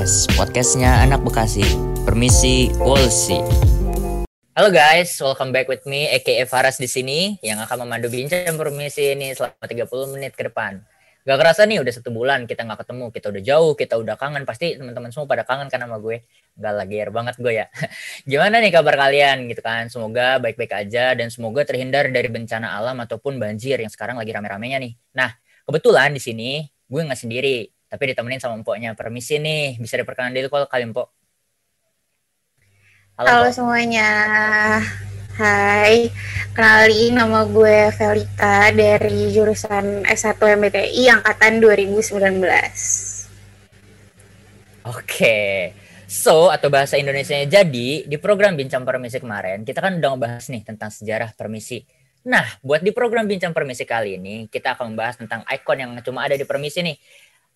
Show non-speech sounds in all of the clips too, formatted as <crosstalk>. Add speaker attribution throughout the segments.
Speaker 1: Podcast, podcastnya anak Bekasi. Permisi, Wolsi. Halo guys, welcome back with me, aka Faras di sini, yang akan memandu bincang permisi ini selama 30 menit ke depan. Gak kerasa nih, udah satu bulan kita nggak ketemu, kita udah jauh, kita udah kangen, pasti teman-teman semua pada kangen kan sama gue. Gak lagi air banget gue ya. <laughs> Gimana nih kabar kalian gitu kan? Semoga baik-baik aja dan semoga terhindar dari bencana alam ataupun banjir yang sekarang lagi rame-ramenya nih. Nah, kebetulan di sini gue nggak sendiri, tapi ditemenin sama empoknya. Permisi nih, bisa diperkenalkan dulu kalau kalian empok.
Speaker 2: Halo, Halo semuanya. Hai, kenalin nama gue Velita dari jurusan S1 MBTI angkatan 2019.
Speaker 1: Oke. So, atau bahasa Indonesia jadi, di program Bincang Permisi kemarin, kita kan udah ngebahas nih tentang sejarah permisi. Nah, buat di program Bincang Permisi kali ini, kita akan membahas tentang ikon yang cuma ada di permisi nih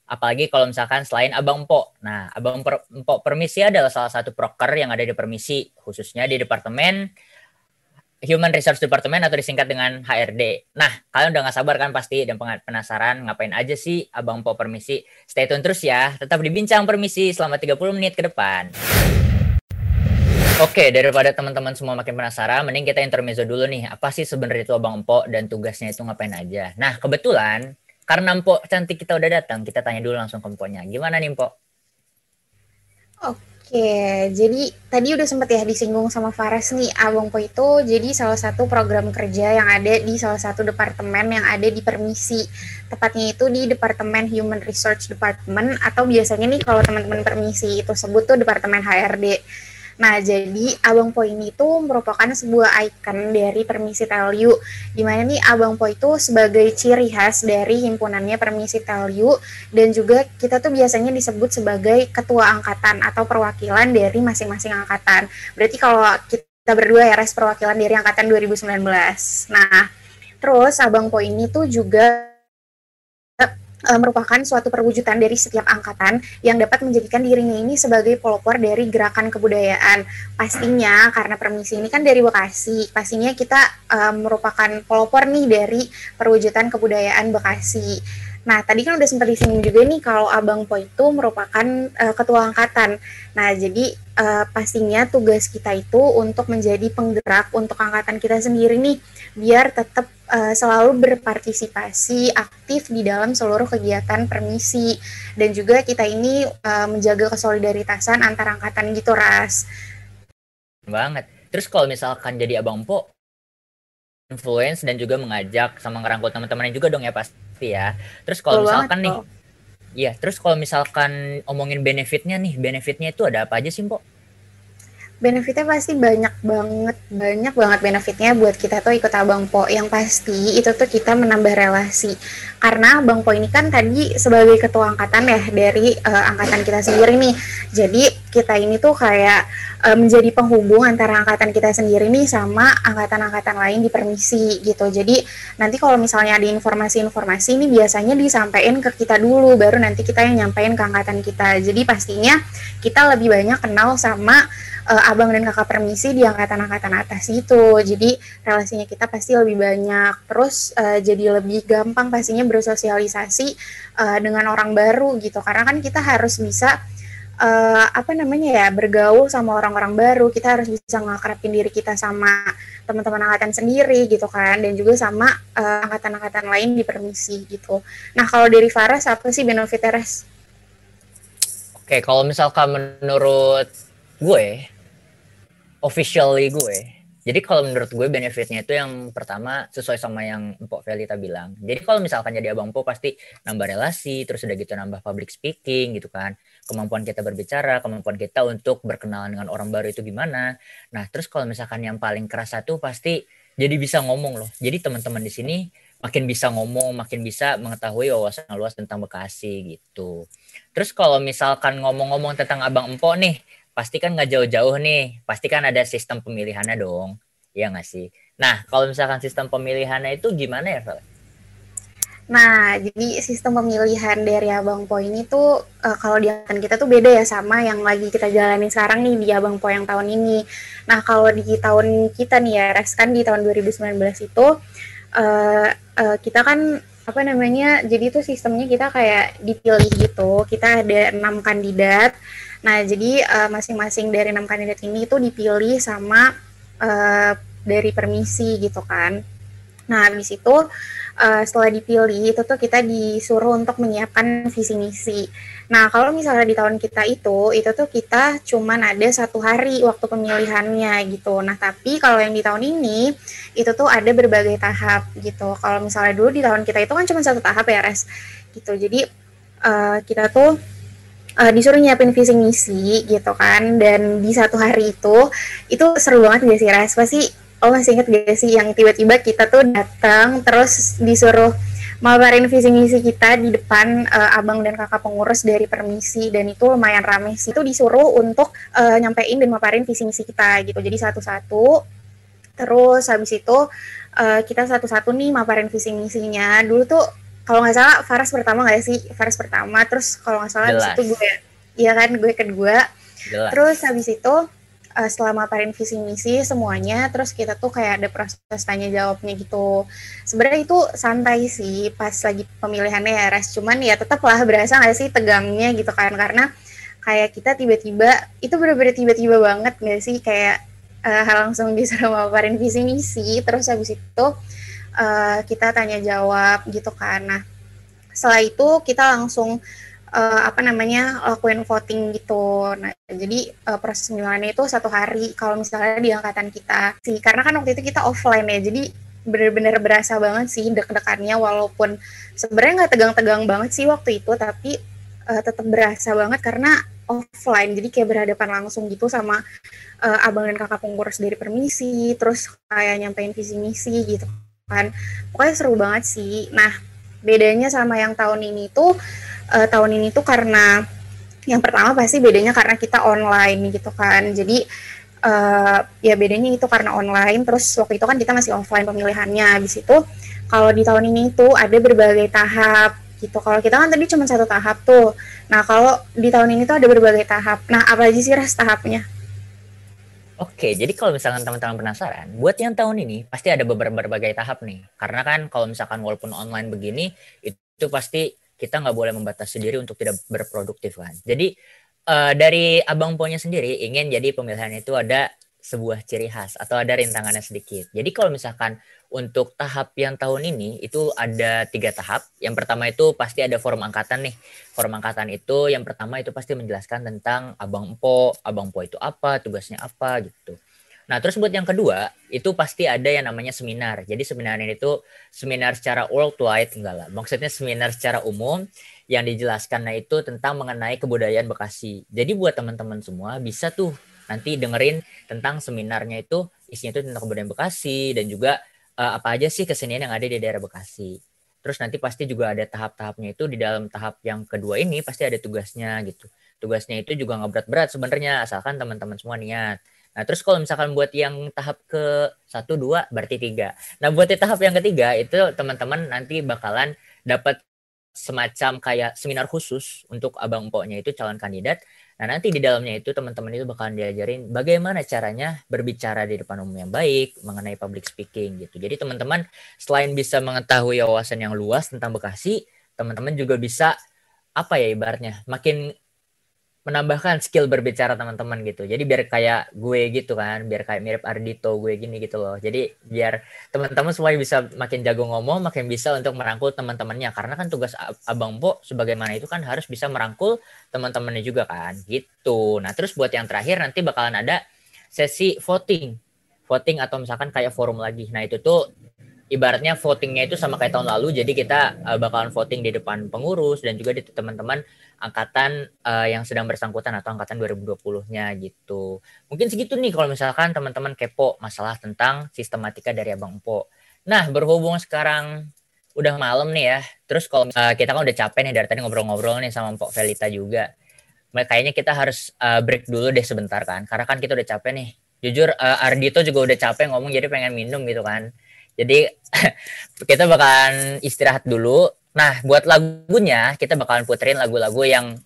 Speaker 1: apalagi kalau misalkan selain Abang Empok. Nah, Abang Empok Permisi adalah salah satu proker yang ada di Permisi, khususnya di Departemen Human Resource Department atau disingkat dengan HRD. Nah, kalian udah gak sabar kan pasti dan penasaran ngapain aja sih Abang Empok Permisi. Stay tune terus ya, tetap dibincang Permisi selama 30 menit ke depan. Oke, daripada teman-teman semua makin penasaran, mending kita intermezzo dulu nih. Apa sih sebenarnya itu Abang Empok dan tugasnya itu ngapain aja? Nah, kebetulan karena Mpok cantik kita udah datang, kita tanya dulu langsung ke Mpoknya. Gimana nih Mpok?
Speaker 2: Oke, jadi tadi udah sempet ya disinggung sama Fares nih, Abang Po itu jadi salah satu program kerja yang ada di salah satu departemen yang ada di Permisi. Tepatnya itu di Departemen Human Resource Department atau biasanya nih kalau teman-teman Permisi itu sebut tuh Departemen HRD. Nah, jadi Abang Po ini tuh merupakan sebuah ikon dari Permisi di mana nih Abang Po itu sebagai ciri khas dari himpunannya Permisi Telyu, dan juga kita tuh biasanya disebut sebagai ketua angkatan atau perwakilan dari masing-masing angkatan. Berarti kalau kita berdua ya res perwakilan dari angkatan 2019. Nah, terus Abang Po ini tuh juga uh, merupakan suatu perwujudan dari setiap angkatan yang dapat menjadikan dirinya ini sebagai pelopor dari gerakan kebudayaan. Pastinya karena permisi ini kan dari Bekasi, pastinya kita uh, merupakan pelopor nih dari perwujudan kebudayaan Bekasi. Nah, tadi kan udah sempat disinggung juga nih kalau Abang Po itu merupakan uh, ketua angkatan. Nah, jadi uh, pastinya tugas kita itu untuk menjadi penggerak untuk angkatan kita sendiri nih, biar tetap uh, selalu berpartisipasi aktif di dalam seluruh kegiatan permisi dan juga kita ini uh, menjaga kesolidaritasan antar angkatan gitu, Ras.
Speaker 1: Banget. Terus kalau misalkan jadi Abang Po, influence dan juga mengajak sama ngerangkul teman-temannya juga dong ya pasti ya. Terus kalau misalkan nih, iya, terus kalau misalkan omongin benefitnya nih, benefitnya itu ada apa aja sih, Mbok?
Speaker 2: Benefitnya pasti banyak banget banyak banget benefitnya buat kita tuh ikut abang po. Yang pasti itu tuh kita menambah relasi. Karena abang po ini kan tadi sebagai ketua angkatan ya dari uh, angkatan kita sendiri nih. Jadi kita ini tuh kayak uh, menjadi penghubung antara angkatan kita sendiri nih sama angkatan-angkatan lain di permisi gitu. Jadi nanti kalau misalnya ada informasi-informasi ini biasanya disampaikan ke kita dulu baru nanti kita yang nyampein ke angkatan kita. Jadi pastinya kita lebih banyak kenal sama uh, abang dan kakak permisi di angkatan-angkatan atas itu. Jadi relasinya kita pasti lebih banyak. Terus uh, jadi lebih gampang pastinya bersosialisasi uh, dengan orang baru gitu. Karena kan kita harus bisa uh, apa namanya ya bergaul sama orang-orang baru. Kita harus bisa ngakrapin diri kita sama teman-teman angkatan sendiri gitu kan dan juga sama angkatan-angkatan uh, lain di permisi gitu. Nah, kalau dari Faras apa sih benefitnya Res?
Speaker 1: Oke, kalau misalkan menurut gue officially gue. Jadi kalau menurut gue benefitnya itu yang pertama sesuai sama yang Mpok Velita bilang. Jadi kalau misalkan jadi abang Po pasti nambah relasi, terus udah gitu nambah public speaking gitu kan. Kemampuan kita berbicara, kemampuan kita untuk berkenalan dengan orang baru itu gimana. Nah terus kalau misalkan yang paling kerasa tuh pasti jadi bisa ngomong loh. Jadi teman-teman di sini makin bisa ngomong, makin bisa mengetahui wawasan luas tentang Bekasi gitu. Terus kalau misalkan ngomong-ngomong tentang Abang Empok nih, pasti kan nggak jauh-jauh nih, pasti kan ada sistem pemilihannya dong, ya nggak sih? Nah, kalau misalkan sistem pemilihannya itu gimana ya, Vel?
Speaker 2: Nah, jadi sistem pemilihan dari Abang Po ini tuh uh, kalau di angkatan kita tuh beda ya sama yang lagi kita jalani sekarang nih di Abang Po yang tahun ini. Nah, kalau di tahun kita nih ya, Res kan di tahun 2019 itu uh, uh, kita kan apa namanya jadi itu sistemnya kita kayak dipilih gitu kita ada enam kandidat nah jadi uh, masing-masing dari enam kandidat ini itu dipilih sama uh, dari permisi gitu kan nah habis itu uh, setelah dipilih itu tuh kita disuruh untuk menyiapkan visi misi Nah, kalau misalnya di tahun kita itu, itu tuh kita cuman ada satu hari waktu pemilihannya gitu. Nah, tapi kalau yang di tahun ini, itu tuh ada berbagai tahap gitu. Kalau misalnya dulu di tahun kita itu kan cuma satu tahap ya, Res. Gitu. Jadi, uh, kita tuh uh, disuruh nyiapin visi misi gitu kan. Dan di satu hari itu, itu seru banget gak sih, Res? Pasti, oh masih inget gak sih yang tiba-tiba kita tuh datang terus disuruh mabarin visi misi kita di depan uh, abang dan kakak pengurus dari permisi. Dan itu lumayan rame sih. Itu disuruh untuk uh, nyampein dan maparin visi misi kita gitu. Jadi satu-satu. Terus habis itu uh, kita satu-satu nih maparin visi misinya. Dulu tuh kalau nggak salah Faras pertama nggak sih? Faras pertama terus kalau nggak salah Jelas. itu gue ya kan gue kedua. Jelas. terus habis itu uh, setelah maparin visi misi semuanya terus kita tuh kayak ada proses tanya jawabnya gitu. Sebenarnya itu santai sih pas lagi pemilihannya ya res. Cuman ya tetap lah berasa nggak sih tegangnya gitu kan? Karena kayak kita tiba-tiba itu bener-bener tiba-tiba banget nggak sih? Kayak uh, langsung disuruh <laughs> maparin visi misi. Terus habis itu uh, kita tanya jawab gitu kan nah setelah itu kita langsung uh, apa namanya lakuin voting gitu. Nah, jadi uh, proses pemilihannya itu satu hari kalau misalnya di angkatan kita sih. Karena kan waktu itu kita offline ya, jadi bener-bener berasa banget sih deg-degannya walaupun sebenarnya nggak tegang-tegang banget sih waktu itu, tapi uh, tetap berasa banget karena offline. Jadi kayak berhadapan langsung gitu sama uh, abang dan kakak pengurus dari permisi, terus kayak nyampein visi misi gitu kan. Pokoknya seru banget sih. Nah, bedanya sama yang tahun ini tuh uh, tahun ini tuh karena yang pertama pasti bedanya karena kita online gitu kan. Jadi uh, ya bedanya itu karena online. Terus waktu itu kan kita masih offline pemilihannya. Habis itu kalau di tahun ini tuh ada berbagai tahap gitu. Kalau kita kan tadi cuma satu tahap tuh. Nah kalau di tahun ini tuh ada berbagai tahap. Nah apa aja sih ras tahapnya?
Speaker 1: Oke, jadi kalau misalkan teman-teman penasaran, buat yang tahun ini pasti ada beberapa berbagai tahap nih. Karena kan kalau misalkan walaupun online begini, itu pasti kita nggak boleh membatasi diri untuk tidak berproduktif kan. Jadi uh, dari Abang Ponya sendiri ingin jadi pemilihan itu ada sebuah ciri khas atau ada rintangannya sedikit. Jadi kalau misalkan untuk tahap yang tahun ini itu ada tiga tahap. Yang pertama itu pasti ada forum angkatan nih. Forum angkatan itu yang pertama itu pasti menjelaskan tentang Abang Po, Abang Po itu apa, tugasnya apa gitu. Nah, terus buat yang kedua, itu pasti ada yang namanya seminar. Jadi seminar ini tuh seminar secara worldwide, enggak lah. Maksudnya seminar secara umum yang dijelaskan nah itu tentang mengenai kebudayaan Bekasi. Jadi buat teman-teman semua bisa tuh nanti dengerin tentang seminarnya itu isinya itu tentang kebudayaan Bekasi dan juga uh, apa aja sih kesenian yang ada di daerah Bekasi. Terus nanti pasti juga ada tahap-tahapnya itu di dalam tahap yang kedua ini pasti ada tugasnya gitu. Tugasnya itu juga nggak berat-berat sebenarnya asalkan teman-teman semua niat. Nah, terus kalau misalkan buat yang tahap ke satu dua berarti tiga. Nah, buat di tahap yang ketiga itu teman-teman nanti bakalan dapat semacam kayak seminar khusus untuk abang empoknya itu calon kandidat. Nah, nanti di dalamnya itu teman-teman itu bakalan diajarin bagaimana caranya berbicara di depan umum yang baik mengenai public speaking gitu. Jadi teman-teman selain bisa mengetahui wawasan yang luas tentang Bekasi, teman-teman juga bisa apa ya ibaratnya makin menambahkan skill berbicara teman-teman gitu. Jadi biar kayak gue gitu kan, biar kayak mirip Ardito gue gini gitu loh. Jadi biar teman-teman semua bisa makin jago ngomong, makin bisa untuk merangkul teman-temannya. Karena kan tugas Abang Po sebagaimana itu kan harus bisa merangkul teman-temannya juga kan, gitu. Nah, terus buat yang terakhir nanti bakalan ada sesi voting. Voting atau misalkan kayak forum lagi. Nah, itu tuh ibaratnya votingnya itu sama kayak tahun lalu jadi kita uh, bakalan voting di depan pengurus dan juga di teman-teman angkatan uh, yang sedang bersangkutan atau angkatan 2020-nya gitu. Mungkin segitu nih kalau misalkan teman-teman kepo masalah tentang sistematika dari Abang Empo. Nah, berhubung sekarang udah malam nih ya. Terus kalau uh, kita kan udah capek nih dari tadi ngobrol-ngobrol nih sama Mpok Velita juga. Kayaknya kita harus uh, break dulu deh sebentar kan. Karena kan kita udah capek nih. Jujur uh, Ardito juga udah capek ngomong jadi pengen minum gitu kan. Jadi <laughs> kita bakalan istirahat dulu. Nah, buat lagunya kita bakalan puterin lagu-lagu yang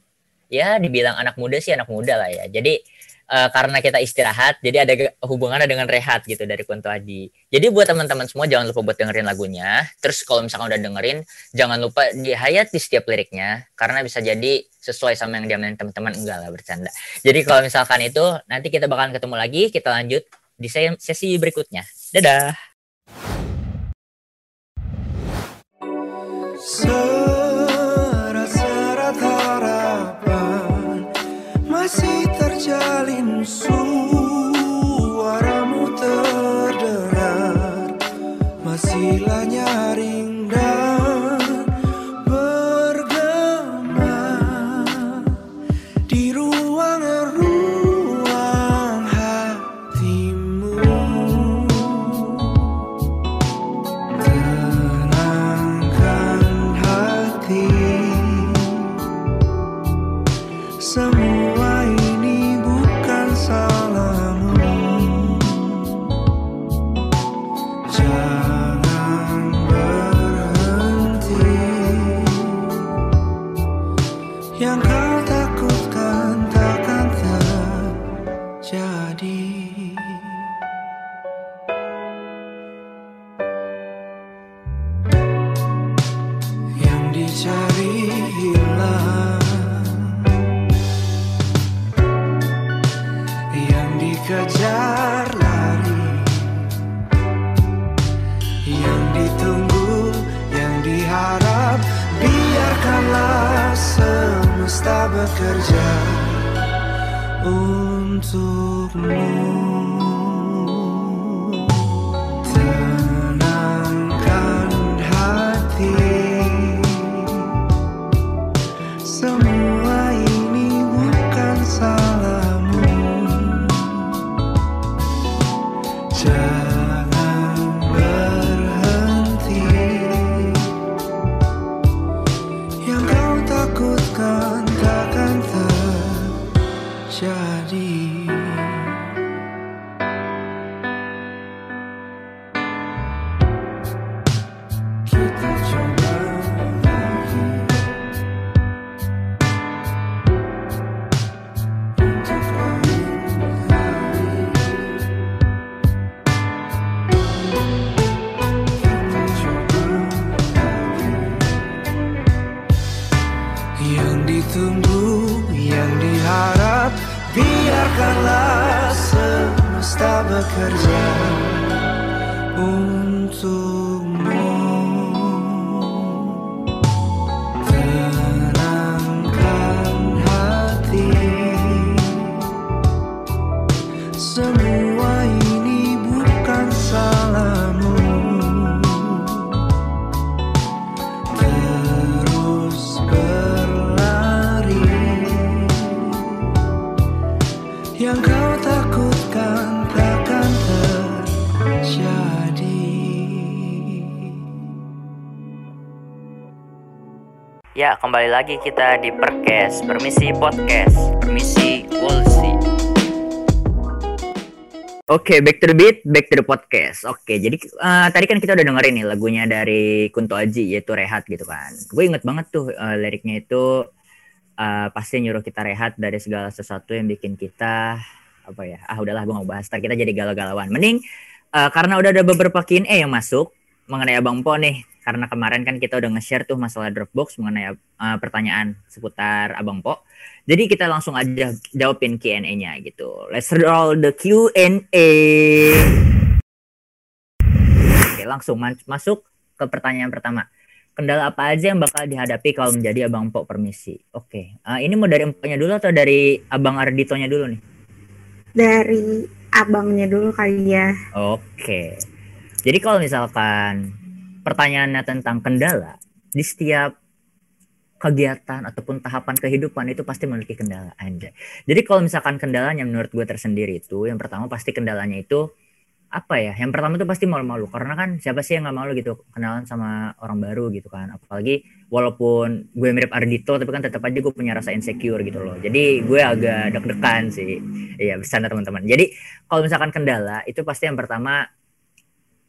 Speaker 1: ya dibilang anak muda sih anak muda lah ya. Jadi uh, karena kita istirahat jadi ada hubungannya dengan rehat gitu dari Kunto Aji jadi buat teman-teman semua jangan lupa buat dengerin lagunya. Terus kalau misalkan udah dengerin jangan lupa dihayati setiap liriknya karena bisa jadi sesuai sama yang diamanin teman-teman. Enggak lah bercanda. Jadi kalau misalkan itu nanti kita bakalan ketemu lagi. Kita lanjut di sesi berikutnya. Dadah
Speaker 3: masih terjalin. suaramu semesta bekerja untukmu Biarkanlah semesta bekerja Untukmu
Speaker 1: Ya, kembali lagi kita di Perkes, Permisi Podcast, Permisi Wolsi. Oke, back to the beat, back to the podcast. Oke, jadi eh, tadi kan kita udah dengerin nih lagunya dari Kunto Aji yaitu Rehat gitu kan. Gue inget banget tuh eh, liriknya itu eh, pasti nyuruh kita rehat dari segala sesuatu yang bikin kita apa ya? Ah udahlah gue mau bahas. Ntar kita jadi galau-galauan. Mending eh, karena udah ada beberapa Q&A yang masuk mengenai Abang Po nih. Karena kemarin kan kita udah nge-share tuh masalah Dropbox mengenai eh, pertanyaan seputar Abang Po. Jadi kita langsung aja jawabin Q&A-nya gitu. Let's roll the Q&A. Oke, langsung ma- masuk ke pertanyaan pertama. Kendala apa aja yang bakal dihadapi kalau menjadi Abang Po permisi? Oke, eh, ini mau dari empoknya dulu atau dari Abang Arditonya dulu nih?
Speaker 2: Dari abangnya dulu kali ya.
Speaker 1: Oke. Jadi kalau misalkan pertanyaannya tentang kendala di setiap kegiatan ataupun tahapan kehidupan itu pasti memiliki kendala anjay. Jadi kalau misalkan kendalanya menurut gue tersendiri itu yang pertama pasti kendalanya itu apa ya? Yang pertama itu pasti malu-malu karena kan siapa sih yang nggak malu gitu kenalan sama orang baru gitu kan. Apalagi walaupun gue mirip Ardito tapi kan tetap aja gue punya rasa insecure gitu loh. Jadi gue agak deg-degan sih. Iya, bercanda teman-teman. Jadi kalau misalkan kendala itu pasti yang pertama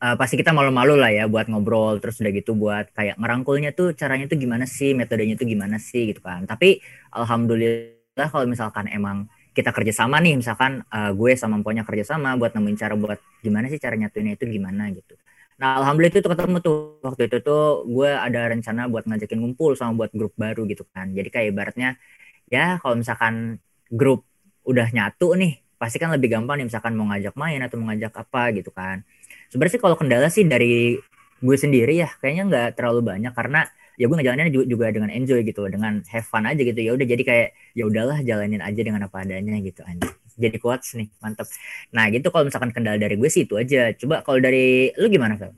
Speaker 1: eh, pasti kita malu-malu lah ya buat ngobrol terus udah gitu buat kayak ngerangkulnya tuh caranya tuh gimana sih metodenya tuh gimana sih gitu kan. Tapi alhamdulillah kalau misalkan emang kita kerjasama nih misalkan uh, gue sama emponya kerjasama buat nemuin cara buat gimana sih cara nyatuinnya itu gimana gitu. Nah alhamdulillah itu tuh ketemu tuh. Waktu itu tuh gue ada rencana buat ngajakin ngumpul sama buat grup baru gitu kan. Jadi kayak ibaratnya ya kalau misalkan grup udah nyatu nih pasti kan lebih gampang nih misalkan mau ngajak main atau mau ngajak apa gitu kan sebenarnya sih kalau kendala sih dari gue sendiri ya kayaknya nggak terlalu banyak karena ya gue ngejalaninnya juga, dengan enjoy gitu dengan have fun aja gitu. Ya udah jadi kayak ya udahlah jalanin aja dengan apa adanya gitu aja jadi quotes nih mantep. Nah gitu kalau misalkan kendala dari gue sih itu aja. Coba kalau dari lu gimana Fel?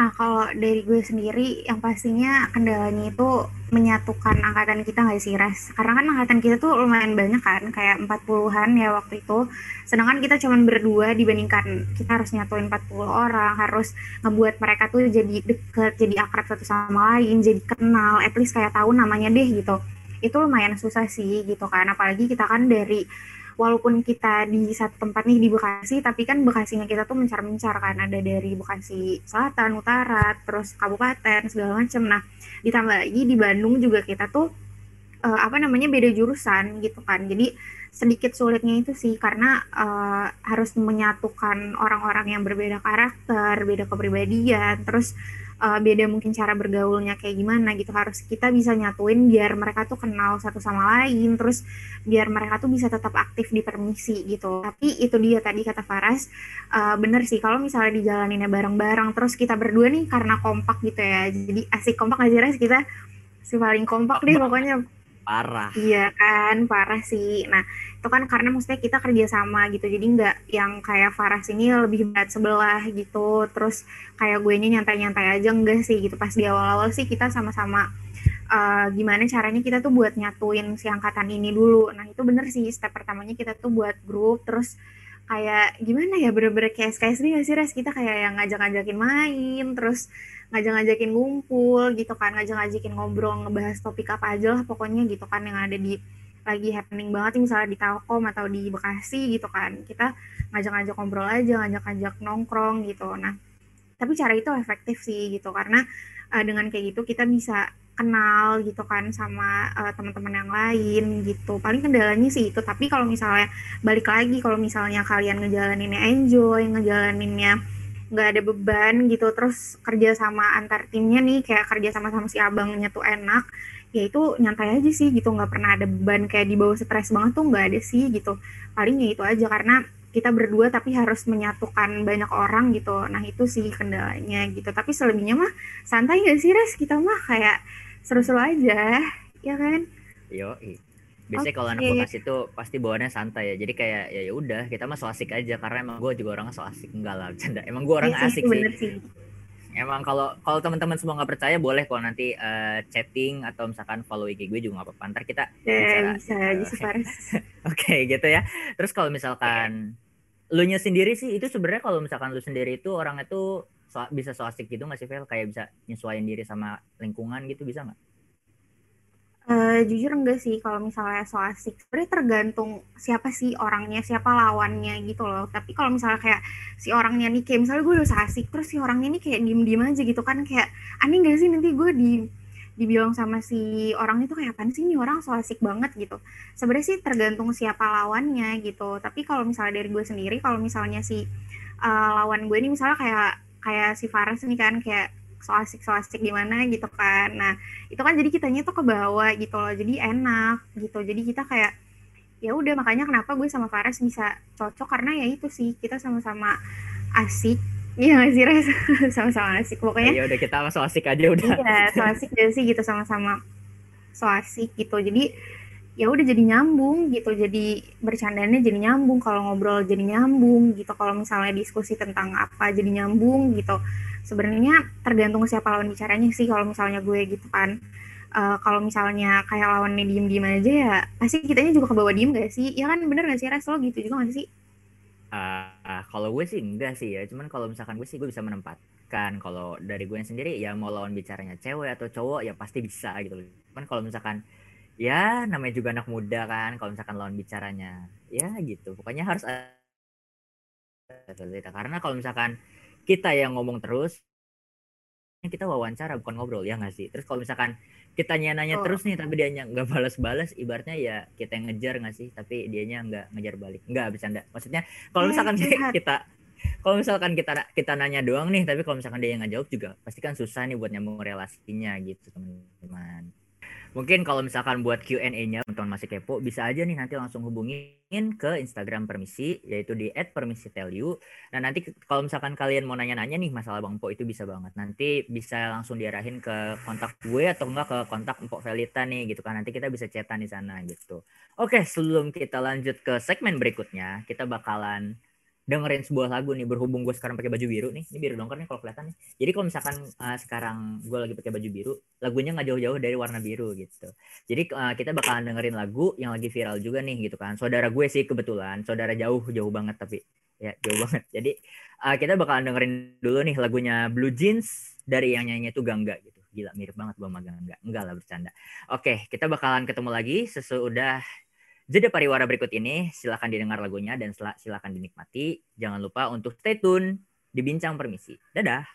Speaker 2: Nah, kalau dari gue sendiri, yang pastinya kendalanya itu menyatukan angkatan kita nggak sih, Res? Karena kan angkatan kita tuh lumayan banyak kan, kayak 40-an ya waktu itu. Sedangkan kita cuma berdua dibandingkan kita harus nyatuin 40 orang, harus ngebuat mereka tuh jadi deket, jadi akrab satu sama lain, jadi kenal, at least kayak tahu namanya deh gitu. Itu lumayan susah sih gitu kan, apalagi kita kan dari walaupun kita di satu tempat nih di Bekasi tapi kan Bekasinya kita tuh mencar-mencar kan ada dari Bekasi Selatan, Utara, terus kabupaten segala macam. Nah, ditambah lagi di Bandung juga kita tuh uh, apa namanya beda jurusan gitu kan. Jadi sedikit sulitnya itu sih karena uh, harus menyatukan orang-orang yang berbeda karakter, beda kepribadian, terus uh, beda mungkin cara bergaulnya kayak gimana gitu. Harus kita bisa nyatuin biar mereka tuh kenal satu sama lain terus biar mereka tuh bisa tetap aktif di permisi gitu. Tapi itu dia tadi kata Faras uh, bener sih kalau misalnya dijalaninnya bareng-bareng terus kita berdua nih karena kompak gitu ya. Jadi asik kompak aja kita si paling kompak deh pokoknya
Speaker 1: parah.
Speaker 2: Iya kan parah sih. Nah itu kan karena maksudnya kita kerja sama gitu. Jadi nggak yang kayak Farah sini lebih berat sebelah gitu. Terus kayak gue ini nyantai-nyantai aja enggak sih gitu. Pas di awal-awal sih kita sama-sama uh, gimana caranya kita tuh buat nyatuin si angkatan ini dulu. Nah itu bener sih. Step pertamanya kita tuh buat grup terus kayak gimana ya bener-bener kayak SKSD gak sih Res? Kita kayak yang ngajak-ngajakin main terus ngajak-ngajakin ngumpul gitu kan ngajak-ngajakin ngobrol ngebahas topik apa aja lah pokoknya gitu kan yang ada di lagi happening banget misalnya di Telkom atau di Bekasi gitu kan. Kita ngajak-ngajak ngobrol aja ngajak-ngajak nongkrong gitu. Nah tapi cara itu efektif sih gitu karena uh, dengan kayak gitu kita bisa kenal gitu kan sama uh, teman-teman yang lain gitu. Paling kendalanya sih itu. Tapi kalau misalnya balik lagi kalau misalnya kalian ngejalaninnya enjoy ngejalaninnya nggak ada beban gitu terus kerja sama antar timnya nih kayak kerja sama sama si abangnya tuh enak ya itu nyantai aja sih gitu. Nggak pernah ada beban kayak di bawah stres banget tuh nggak ada sih gitu. Paling ya itu aja karena kita berdua tapi harus menyatukan banyak orang gitu. Nah itu sih kendalanya gitu. Tapi selebihnya mah santai gak sih res? Kita mah kayak seru-seru aja ya kan?
Speaker 1: Yo biasanya okay. kalau anak bekasi itu pasti bawaannya santai ya. Jadi kayak ya ya udah kita mah so asik aja. Karena emang gue juga orangnya so asik. Enggak lah canda emang gue orang ya, asik sih, sih. Emang kalau kalau teman-teman semua nggak percaya boleh kalau nanti uh, chatting atau misalkan follow IG gue juga nggak apa-apa. Ntar kita
Speaker 2: yeah, bisa bisa <laughs> <laughs>
Speaker 1: oke okay, gitu ya. Terus kalau misalkan yeah. lu nya sendiri sih itu sebenarnya kalau misalkan lu sendiri itu orang itu so, bisa so asik gitu nggak sih Vel? Kayak bisa nyesuaiin diri sama lingkungan gitu bisa nggak?
Speaker 2: Uh, jujur enggak sih. Kalau misalnya so asik sebenarnya tergantung siapa sih orangnya siapa lawannya gitu loh. Tapi kalau misalnya kayak si orangnya nih kayak misalnya gue udah so asik terus si orangnya nih kayak diem diem aja gitu kan kayak aneh gak sih? Nanti gue di dibilang sama si orang itu kayak apa sih nih orang so asik banget? gitu. Sebenarnya sih tergantung siapa lawannya gitu. Tapi kalau misalnya dari gue sendiri kalau misalnya si uh, lawan gue ini misalnya kayak kayak si Faras nih kan kayak so asik so asik gimana gitu kan. Nah itu kan jadi kitanya tuh ke bawah gitu loh jadi enak gitu. Jadi kita kayak ya udah makanya kenapa gue sama Fares bisa cocok? Karena ya itu sih kita sama-sama asik. <laughs> Iya gak sih Res? <laughs> sama-sama asik. Pokoknya
Speaker 1: ya udah kita so asik aja udah.
Speaker 2: Iya so asik aja sih? Gitu sama-sama so asik gitu. Jadi ya udah jadi nyambung gitu jadi bercandanya jadi nyambung kalau ngobrol jadi nyambung gitu kalau misalnya diskusi tentang apa jadi nyambung gitu. Sebenarnya tergantung siapa lawan bicaranya sih kalau misalnya gue gitu kan. Uh, kalau misalnya kayak lawannya diem diem aja ya pasti kitanya juga ke bawah diem gak sih? Ya kan bener gak sih Res? Lo gitu juga gak sih?
Speaker 1: Uh, kalau gue sih enggak sih ya, cuman kalau misalkan gue sih gue bisa menempatkan kalau dari gue sendiri ya mau lawan bicaranya cewek atau cowok ya pasti bisa gitu. Cuman kalau misalkan ya namanya juga anak muda kan kalau misalkan lawan bicaranya. Ya gitu. Pokoknya harus ada karena kalau misalkan kita yang ngomong terus kita wawancara bukan ngobrol ya nggak sih? Terus kalau misalkan kita nanya-nanya
Speaker 2: Oh.
Speaker 1: terus nih tapi dianya nggak balas-balas ibaratnya ya kita yang ngejar nggak sih? Tapi dianya nggak ngejar balik. Nggak bercanda. Maksudnya kalau
Speaker 2: Eh,
Speaker 1: misalkan
Speaker 2: curhat.
Speaker 1: kita kalau misalkan kita kita nanya doang nih tapi kalau misalkan dia yang nggak jawab juga pasti kan susah nih buat nyambung relasinya gitu teman-teman mungkin kalau misalkan buat Q&A-nya teman-teman masih kepo bisa aja nih nanti langsung hubungin ke Instagram Permisi yaitu di @permisitelu Nah nanti kalau misalkan kalian mau nanya-nanya nih masalah Bang Po itu bisa banget. Nanti bisa langsung diarahin ke kontak gue atau enggak ke kontak Empok Velita nih gitu kan. Nanti kita bisa chatan di sana gitu. Oke sebelum kita lanjut ke segmen berikutnya, kita bakalan dengerin sebuah lagu nih berhubung gue sekarang pakai baju biru nih. Ini biru dongker nih kalau kelihatan nih. Jadi kalau misalkan uh, sekarang gue lagi pakai baju biru, lagunya nggak jauh-jauh dari warna biru gitu. Jadi uh, kita bakalan dengerin lagu yang lagi viral juga nih gitu kan. Saudara gue sih kebetulan, saudara jauh jauh banget tapi ya jauh banget. Jadi uh, kita bakalan dengerin dulu nih lagunya Blue Jeans dari yang nyanyi itu Gangga gitu. Gila mirip banget gue sama Gangga. Enggak lah bercanda. Oke, kita bakalan ketemu lagi sesudah jeda pariwara berikut ini. Silakan didengar lagunya dan sila- silakan dinikmati. Jangan lupa untuk stay tune di Bincang Permisi. Dadah.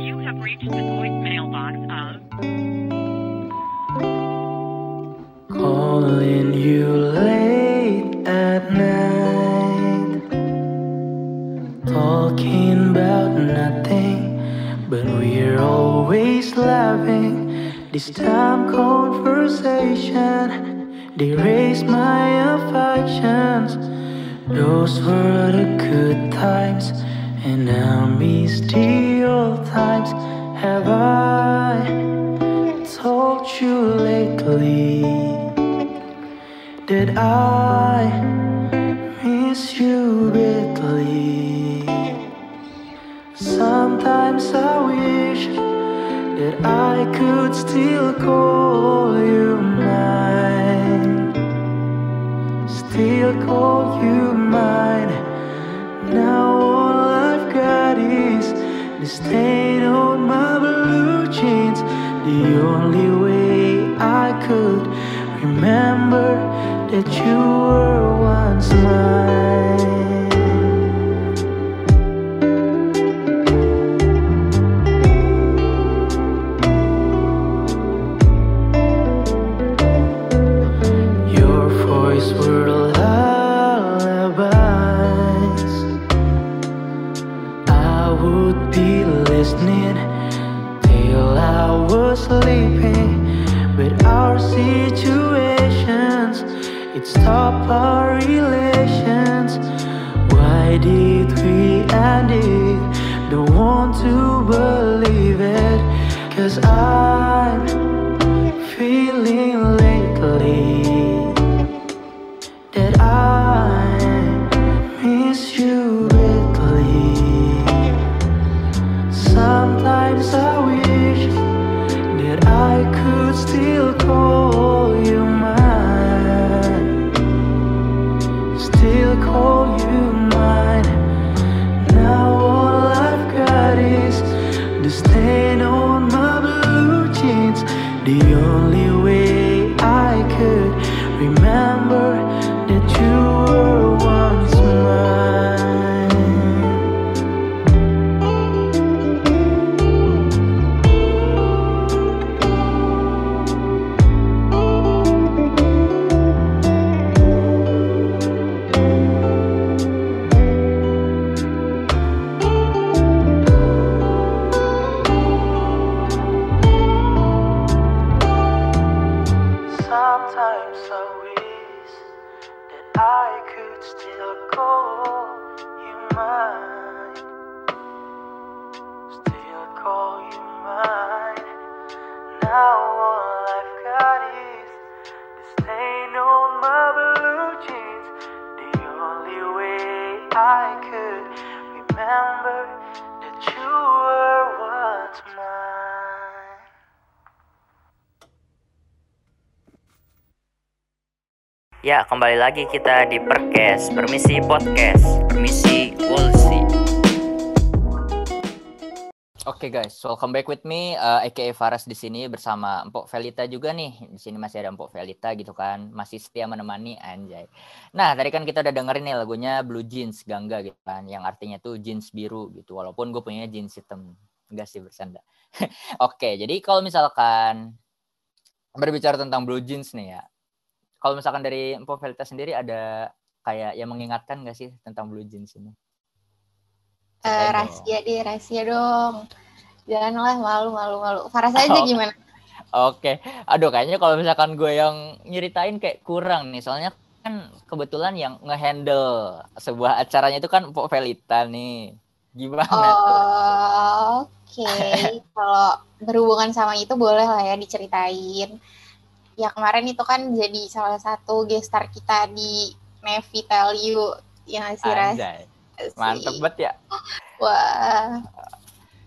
Speaker 4: You have reached the voicemail box of
Speaker 5: Calling you late This time, conversation, they raise my affections. Those were the good times, and now miss the old times. Have I? told you lately that I you
Speaker 1: Ya, kembali lagi kita di Perkes, Permisi Podcast, Permisi Wolsi. Oke guys, welcome back with me, uh, aka Faras di sini bersama Empok Velita juga nih. Di sini masih ada Empok Velita gitu kan, masih setia menemani anjay. Nah, tadi kan kita udah dengerin nih lagunya Blue Jeans Gangga gitu kan, yang artinya tuh jeans biru gitu. Walaupun gue punya jeans hitam, enggak sih bersanda. <laughs> Oke, jadi kalau misalkan berbicara tentang Blue Jeans nih ya, kalau misalkan dari Empok Velita sendiri ada kayak yang mengingatkan gak sih tentang Blue Jeans ini?
Speaker 2: Eh,
Speaker 1: dong.
Speaker 2: rahasia deh, rahasia dong. Janganlah malu, malu, malu. Faras aja
Speaker 1: Oh.
Speaker 2: gimana?
Speaker 1: Oke, aduh kayaknya kalau misalkan gue yang nyeritain kayak kurang nih, soalnya kan kebetulan yang ngehandle sebuah acaranya itu kan Pok Velita nih. Gimana?
Speaker 2: Oh, Oke, <laughs> kalau berhubungan sama itu boleh lah ya diceritain. Ya kemarin itu kan jadi salah satu guest star kita di Nevi Tell You yang sih
Speaker 1: mantep banget ya.
Speaker 2: Wah,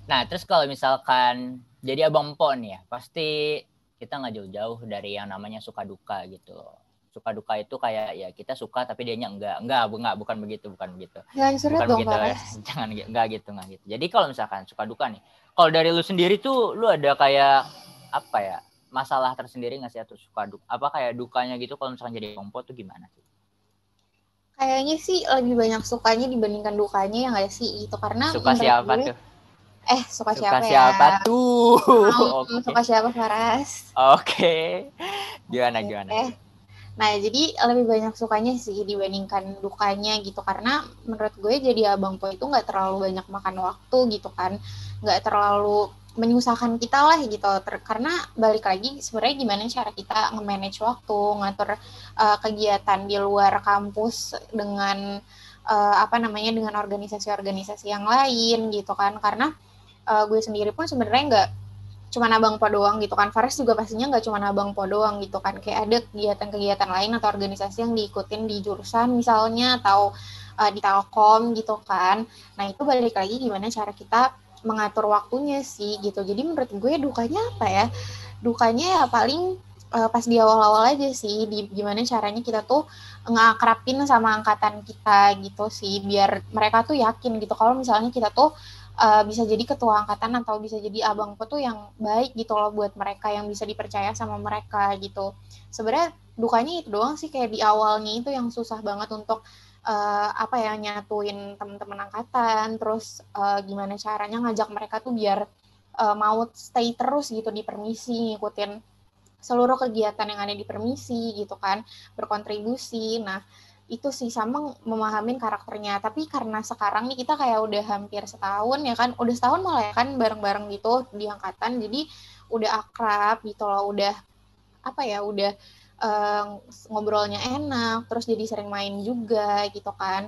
Speaker 1: Nah, terus kalau misalkan jadi abang Po nih ya, pasti kita nggak jauh-jauh dari yang namanya suka duka gitu. Suka duka itu kayak ya kita suka tapi dianya enggak. Enggak, enggak, bukan begitu, bukan begitu.
Speaker 2: jangan surat
Speaker 1: bukan
Speaker 2: dong
Speaker 1: begitu ya. <laughs> Jangan enggak gitu, enggak gitu. Jadi kalau misalkan suka duka nih, kalau dari lu sendiri tuh lu ada kayak apa ya? Masalah tersendiri nggak sih atau suka duka? Apa kayak dukanya gitu kalau misalkan jadi abang Po tuh gimana sih?
Speaker 2: Kayaknya sih lebih banyak sukanya dibandingkan dukanya ya nggak sih gitu karena
Speaker 1: Suka siapa
Speaker 2: gue-
Speaker 1: tuh?
Speaker 2: Eh suka,
Speaker 1: Suka
Speaker 2: siapa,
Speaker 1: siapa
Speaker 2: ya?
Speaker 1: tuh?
Speaker 2: Hmm, <laughs>
Speaker 1: Oke.
Speaker 2: Suka siapa Faras?
Speaker 1: Oke. Gimana gimana?
Speaker 2: Eh, Nah, jadi lebih banyak sukanya sih dibandingkan dukanya gitu karena menurut gue jadi abang po itu nggak terlalu banyak makan waktu gitu kan, nggak terlalu menyusahkan kita lah gitu. Ter- karena balik lagi sebenarnya gimana cara kita nge-manage waktu, ngatur eh, kegiatan di luar kampus dengan eh, apa namanya dengan organisasi-organisasi yang lain gitu kan. Karena eh, gue sendiri pun sebenarnya nggak cuma abang po doang gitu kan Fares juga pastinya nggak cuma abang po doang gitu kan kayak ada kegiatan-kegiatan lain atau organisasi yang diikutin di jurusan misalnya atau uh, di Telkom gitu kan nah itu balik lagi gimana cara kita mengatur waktunya sih gitu. Jadi menurut gue dukanya apa ya? Dukanya ya paling uh, pas di awal-awal aja sih di gimana caranya kita tuh ngakrapin sama angkatan kita gitu sih biar mereka tuh yakin gitu. Kalau misalnya kita tuh uh, bisa jadi ketua angkatan atau bisa jadi abangku tuh yang baik gitu loh buat mereka yang bisa dipercaya sama mereka gitu. Sebenarnya dukanya itu doang sih kayak di awalnya itu yang susah banget untuk uh, apa ya nyatuin teman-teman angkatan, terus uh, gimana caranya ngajak mereka tuh biar uh, mau stay terus gitu di permisi ngikutin seluruh kegiatan yang ada di permisi gitu kan, berkontribusi. Nah, itu sih sama memahamin karakternya tapi karena sekarang nih kita kayak udah hampir setahun ya kan udah setahun malah ya kan bareng-bareng gitu di angkatan jadi udah akrab gitu loh udah apa ya udah eh, ngobrolnya enak terus jadi sering main juga gitu kan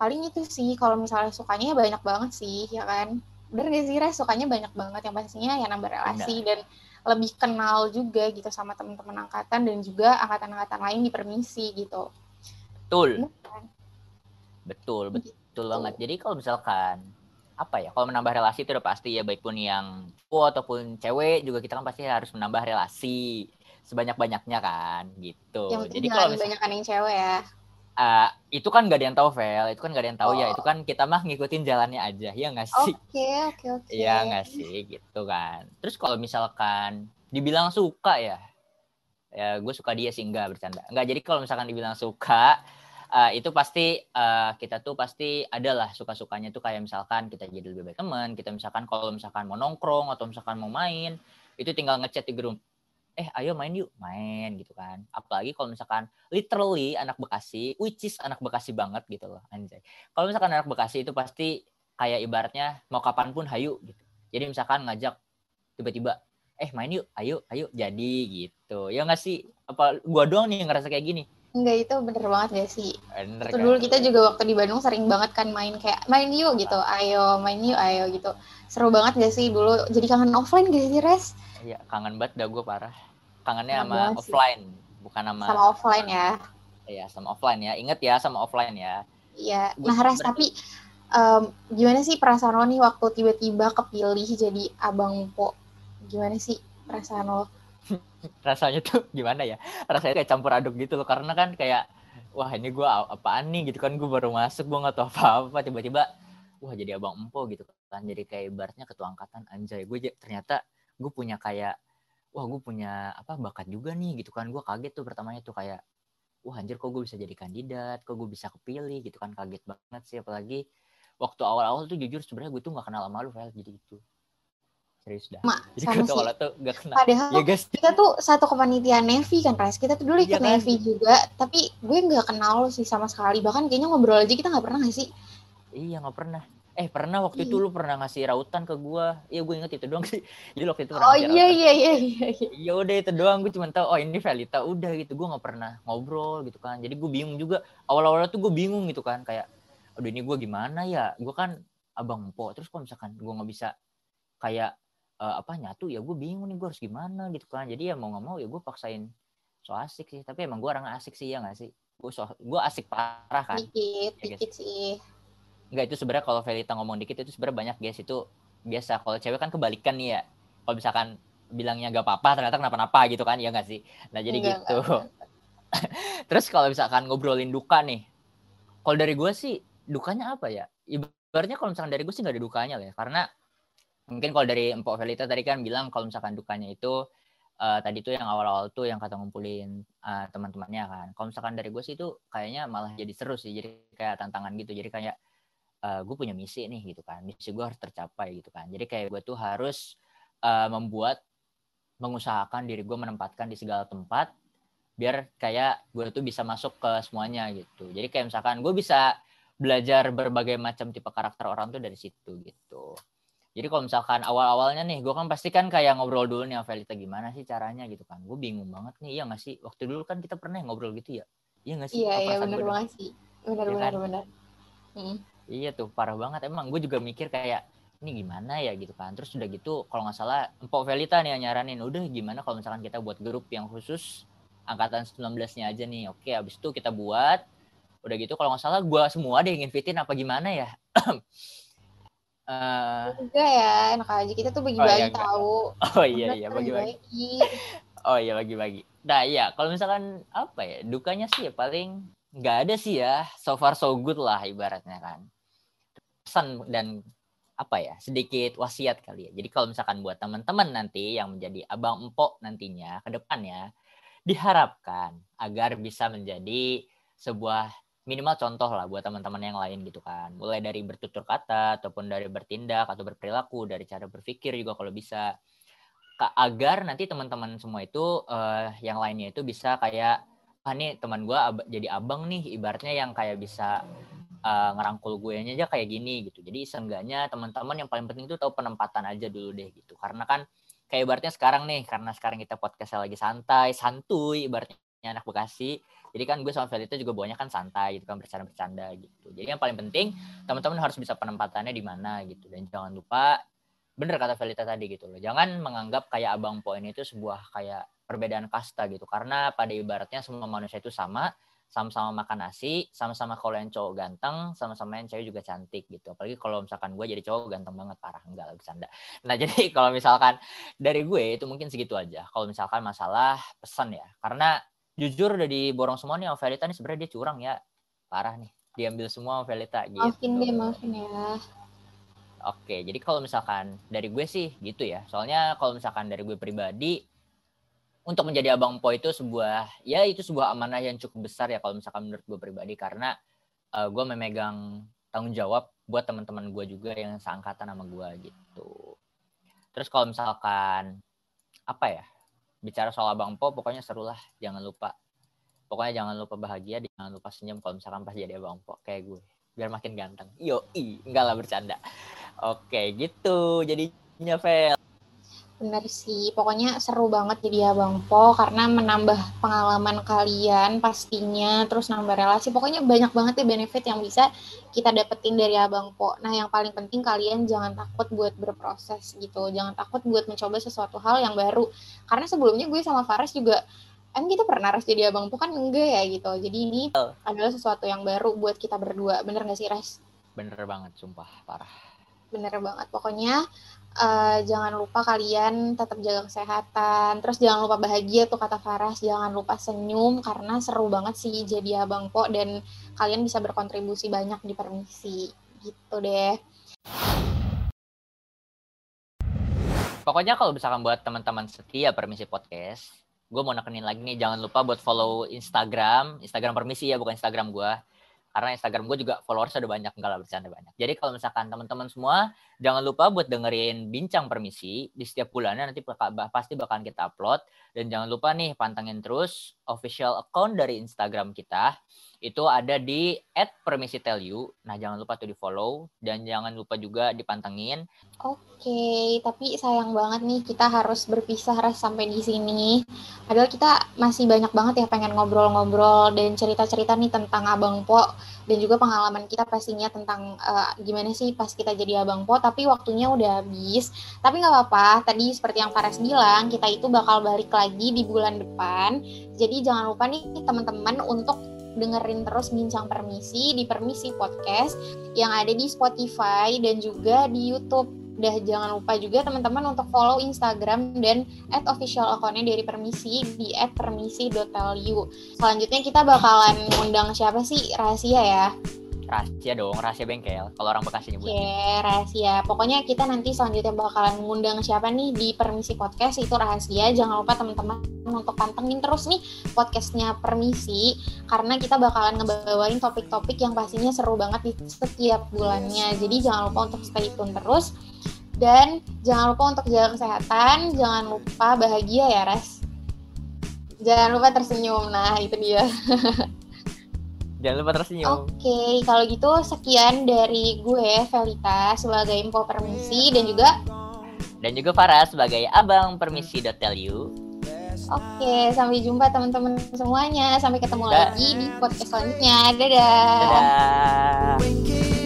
Speaker 2: paling itu sih kalau misalnya sukanya ya banyak banget sih ya kan bener gak sih Res? sukanya banyak banget yang pastinya ya nambah relasi dan lebih kenal juga gitu sama teman-teman angkatan dan juga angkatan-angkatan lain di permisi gitu
Speaker 1: Betul.
Speaker 2: Bener kan?
Speaker 1: Betul, betul
Speaker 2: Gitu.
Speaker 1: banget. Jadi kalau misalkan apa ya, kalau menambah relasi itu udah pasti ya baik pun yang cowok ataupun cewek juga kita kan pasti harus menambah relasi sebanyak-banyaknya kan gitu.
Speaker 2: yang
Speaker 1: Jadi kalau misalkan
Speaker 2: banyak yang cewek ya
Speaker 1: ah, itu kan gak ada yang tahu Vel, itu kan gak ada yang tahu ya,
Speaker 2: Oh.
Speaker 1: itu kan kita mah ngikutin jalannya aja, ya nggak sih?
Speaker 2: oke oke oke
Speaker 1: Iya nggak sih gitu kan. Terus kalau misalkan dibilang suka ya, ya gue suka dia sih enggak bercanda. Enggak jadi kalau misalkan dibilang suka eh, itu pasti eh, kita tuh pasti adalah suka-sukanya tuh kayak misalkan kita jadi lebih baik teman, kita misalkan kalau misalkan mau nongkrong atau misalkan mau main itu tinggal ngechat di grup. Eh ayo main yuk, main gitu kan. Apalagi kalau misalkan literally anak Bekasi, which is anak Bekasi banget gitu loh anjay. Kalau misalkan anak Bekasi itu pasti kayak ibaratnya mau kapan pun hayu gitu. Jadi misalkan ngajak tiba-tiba eh main yuk, ayo, ayo jadi gitu. Ya nggak sih? Apa gua doang nih yang ngerasa kayak gini?
Speaker 2: enggak itu bener banget gak sih
Speaker 1: Bener
Speaker 2: itu
Speaker 1: kan?
Speaker 2: dulu kita juga waktu di Bandung sering banget kan main kayak main yuk gitu ayo main yuk ayo gitu seru banget gak sih dulu jadi kangen offline gak sih Res
Speaker 1: Iya, kangen banget dah gue parah. Kangennya
Speaker 2: Kangen
Speaker 1: sama
Speaker 2: sih.
Speaker 1: offline, bukan sama
Speaker 2: sama offline ya
Speaker 1: Iya, sama offline ya. Ingat ya sama offline ya.
Speaker 2: Iya, nah Res tapi em, gimana sih perasaan lo nih waktu tiba-tiba kepilih jadi abang po? Gimana sih perasaan lo? <laughs>
Speaker 1: Rasanya tuh gimana ya? Rasanya kayak campur aduk gitu loh karena kan kayak wah ini gua a- apaan nih gitu kan gue baru masuk gue nggak tahu <laughs> apa-apa tiba-tiba wah jadi abang empo gitu kan jadi kayak ibaratnya ketua angkatan anjay gue ternyata gue punya kayak wah gue punya apa bakat juga nih gitu kan gue kaget tuh pertamanya tuh kayak wah anjir kok gue bisa jadi kandidat kok gue bisa kepilih gitu kan kaget banget sih apalagi waktu awal-awal tuh jujur sebenarnya gue tuh nggak kenal sama lu Vel jadi itu serius dah
Speaker 2: Ma,
Speaker 1: jadi
Speaker 2: sama sih.
Speaker 1: tuh gak kenal
Speaker 2: Padahal
Speaker 1: ya guys
Speaker 2: kita tuh satu kepanitiaan Nevi kan, Res. Kita tuh dulu
Speaker 1: Iya
Speaker 2: ikut
Speaker 1: kan?
Speaker 2: Nevi juga, tapi gue nggak kenal sih sama sekali. Bahkan kayaknya ngobrol aja kita nggak pernah sih?
Speaker 1: iya nggak pernah eh pernah waktu itu
Speaker 2: Iya.
Speaker 1: lu pernah ngasih rautan ke gue iya gue inget itu doang sih. <laughs> Jadi waktu itu pernah
Speaker 2: Oh iya iya iya iya. iya.
Speaker 1: ya udah itu doang. Gue cuma tahu oh ini Velita. Udah gitu gue nggak pernah ngobrol gitu kan. Jadi gue bingung juga. Awal-awalnya tuh gue bingung gitu kan kayak aduh ini gue gimana ya? Gue kan abang po terus kalau misalkan gue nggak bisa kayak eh, apa nyatu ya gue bingung nih gue harus gimana gitu kan. Jadi ya mau nggak mau ya gue paksain. So asik sih. Tapi emang gue orang asik sih ya nggak sih? Gue so, gue asik parah kan.
Speaker 2: Dikit,
Speaker 1: Ya, guys.
Speaker 2: dikit sih.
Speaker 1: Enggak itu sebenarnya kalau Velita ngomong dikit itu sebenarnya banyak guys itu biasa. Kalau cewek kan kebalikan nih ya. Kalau misalkan bilangnya gak apa-apa ternyata kenapa-napa gitu kan. Ya nggak sih? Nah jadi
Speaker 2: Enggak,
Speaker 1: gitu.
Speaker 2: enggak, <laughs>
Speaker 1: terus kalau misalkan ngobrolin duka nih kalau dari gue sih dukanya apa ya? Ibaratnya kalau misalkan dari gue sih nggak ada dukanya lah ya. Karena mungkin kalau dari Empok Velita tadi kan bilang kalau misalkan dukanya itu eh, tadi tuh yang awal-awal tuh yang kata ngumpulin eh, teman-temannya kan. Kalau misalkan dari gue sih itu kayaknya malah jadi seru sih. Jadi kayak tantangan gitu. Jadi kayak eh, gue punya misi nih gitu kan misi gue harus tercapai gitu kan jadi kayak gue tuh harus eh, membuat mengusahakan diri gue menempatkan di segala tempat biar kayak gue tuh bisa masuk ke semuanya gitu jadi kayak misalkan gue bisa belajar berbagai macam tipe karakter orang tuh dari situ gitu jadi kalau misalkan awal-awalnya nih gue kan pasti kan kayak ngobrol dulu nih sama Velita gimana sih caranya gitu kan gue bingung banget nih iya nggak sih waktu dulu kan kita pernah ngobrol gitu ya iya nggak sih
Speaker 2: Iya iya
Speaker 1: dah?
Speaker 2: banget sih. Benar
Speaker 1: Iya
Speaker 2: benar
Speaker 1: kan?
Speaker 2: benar. Hmm.
Speaker 1: Iya tuh parah banget. Emang gue juga mikir kayak ini gimana ya? Gitu kan. Terus udah gitu kalau nggak salah Empok Velita nih yang nyaranin. Udah gimana kalau misalkan kita buat grup yang khusus angkatan 19-nya aja nih. Oke abis itu kita buat. Udah gitu kalau nggak salah gue semua deh yang invitin apa gimana ya? <clears throat> Eh,
Speaker 2: Enggak ya, enak aja. Kita tuh
Speaker 1: Oh, iya,
Speaker 2: bagi-bagi tahu.
Speaker 1: oh iya iya bagi-bagi.
Speaker 2: bagi. <laughs>
Speaker 1: oh iya bagi-bagi. Nah iya kalau misalkan apa ya dukanya sih ya paling nggak ada sih ya. So far so good lah ibaratnya kan pesan dan apa ya sedikit wasiat kali ya. Jadi kalau misalkan buat teman-teman nanti yang menjadi abang empok nantinya ke depannya diharapkan agar bisa menjadi sebuah minimal contoh lah buat teman-teman yang lain gitu kan. Mulai dari bertutur kata ataupun dari bertindak atau berperilaku dari cara berpikir juga kalau bisa. Agar nanti teman-teman semua itu eh, yang lainnya itu bisa kayak ah nih teman gue jadi abang nih ibaratnya yang kayak bisa eh, ngerangkul gue aja kayak gini gitu jadi seenggaknya teman-teman yang paling penting itu tahu penempatan aja dulu deh gitu karena kan kayak ibaratnya sekarang nih karena sekarang kita podcastnya lagi santai santuy ibaratnya anak Bekasi jadi kan gue sama Felita juga bawanya kan santai gitu kan bercanda-bercanda gitu jadi yang paling penting teman-teman harus bisa penempatannya di mana gitu dan jangan lupa bener kata Felita tadi gitu loh. Jangan menganggap kayak abang poin itu sebuah kayak perbedaan kasta gitu. Karena pada ibaratnya semua manusia itu sama, sama-sama makan nasi, sama-sama kalau yang cowok ganteng, sama-sama yang cewek juga cantik gitu. Apalagi kalau misalkan gue jadi cowok ganteng banget parah enggak lah bercanda. Nah <laughs> jadi kalau misalkan dari gue itu mungkin segitu aja. Kalau misalkan masalah pesan ya, karena jujur udah diborong semua nih sama Felita nih sebenarnya dia curang ya, parah nih. Diambil semua sama Felita gitu.
Speaker 2: Maafin deh, maafin ya.
Speaker 1: Oke, jadi kalau misalkan dari gue sih gitu ya. Soalnya kalau misalkan dari gue pribadi untuk menjadi abang po itu sebuah ya itu sebuah amanah yang cukup besar ya kalau misalkan menurut gue pribadi. Karena eh, gue memegang tanggung jawab buat teman-teman gue juga yang seangkatan sama gue gitu. Terus kalau misalkan apa ya bicara soal abang po pokoknya seru lah. Jangan lupa pokoknya jangan lupa bahagia jangan lupa senyum kalau misalkan pas jadi abang po. Kayak gue biar makin ganteng. Yo i enggak lah bercanda. Oke gitu jadinya Vel
Speaker 2: Bener sih, pokoknya seru banget jadi Abang Po karena menambah pengalaman kalian pastinya, terus nambah relasi. Pokoknya banyak banget ya benefit yang bisa kita dapetin dari Abang Po. Nah, yang paling penting kalian jangan takut buat berproses gitu. Jangan takut buat mencoba sesuatu hal yang baru. Karena sebelumnya gue sama Fares juga Em kita pernah res jadi abang po kan enggak ya gitu. Jadi ini adalah sesuatu yang baru buat kita berdua. Bener gak sih Res?
Speaker 1: bener banget sumpah parah
Speaker 2: bener banget pokoknya eh, jangan lupa kalian tetap jaga kesehatan terus jangan lupa bahagia tuh kata Faras jangan lupa senyum karena seru banget sih jadi abang po dan kalian bisa berkontribusi banyak di permisi gitu deh.
Speaker 1: Pokoknya kalau misalkan buat teman-teman setia Permisi Podcast, gue mau nekenin lagi nih, jangan lupa buat follow Instagram, Instagram Permisi ya, bukan Instagram gue. Karena Instagram gue juga followers udah banyak, enggak lah bercanda banyak. Jadi kalau misalkan teman-teman semua, jangan lupa buat dengerin Bincang Permisi di setiap bulannya nanti pasti bakalan kita upload. Dan jangan lupa nih, pantengin terus official account dari Instagram kita. Itu ada di @permisitelu. Nah, jangan lupa tuh di follow dan jangan lupa juga dipantengin
Speaker 2: Oke, tapi sayang banget nih kita harus berpisah Ras sampai di sini. Padahal kita masih banyak banget ya pengen ngobrol-ngobrol dan cerita-cerita nih tentang Abang Po dan juga pengalaman kita pastinya tentang eh, gimana sih pas kita jadi Abang Po. Tapi waktunya udah habis. Tapi nggak apa-apa. Tadi seperti yang Faras bilang, kita itu bakal balik lagi di bulan depan. Jadi jangan lupa nih teman-teman untuk dengerin terus bincang permisi di Permisi Podcast yang ada di Spotify dan juga di YouTube. Udah jangan lupa juga teman-teman untuk follow Instagram dan at official account-nya dari Permisi di at permisi.lu. Selanjutnya kita bakalan ngundang siapa sih? Rahasia ya.
Speaker 1: Rahasia dong, rahasia bengkel. Kalau orang Bekasi nyebut.
Speaker 2: Oke, rahasia. Pokoknya kita nanti selanjutnya bakalan ngundang siapa nih di Permisi Podcast itu rahasia. Jangan lupa teman-teman untuk pantengin terus nih podcastnya Permisi karena kita bakalan ngebawain topik-topik yang pastinya seru banget di setiap bulannya. Jadi jangan lupa untuk stay tune terus dan jangan lupa untuk jaga kesehatan, jangan lupa bahagia ya, Res. Jangan lupa tersenyum. Nah, itu dia. <laughs>
Speaker 1: Jangan lupa tersenyum.
Speaker 2: Oke, kalau gitu sekian dari gue Velita sebagai info permisi dan juga
Speaker 1: Dan juga Farah sebagai abang permisi.lu.
Speaker 2: oke sampai jumpa teman-teman semuanya. Sampai ketemu
Speaker 1: Dah.
Speaker 2: lagi di podcast selanjutnya. Dadah.
Speaker 1: Dadah.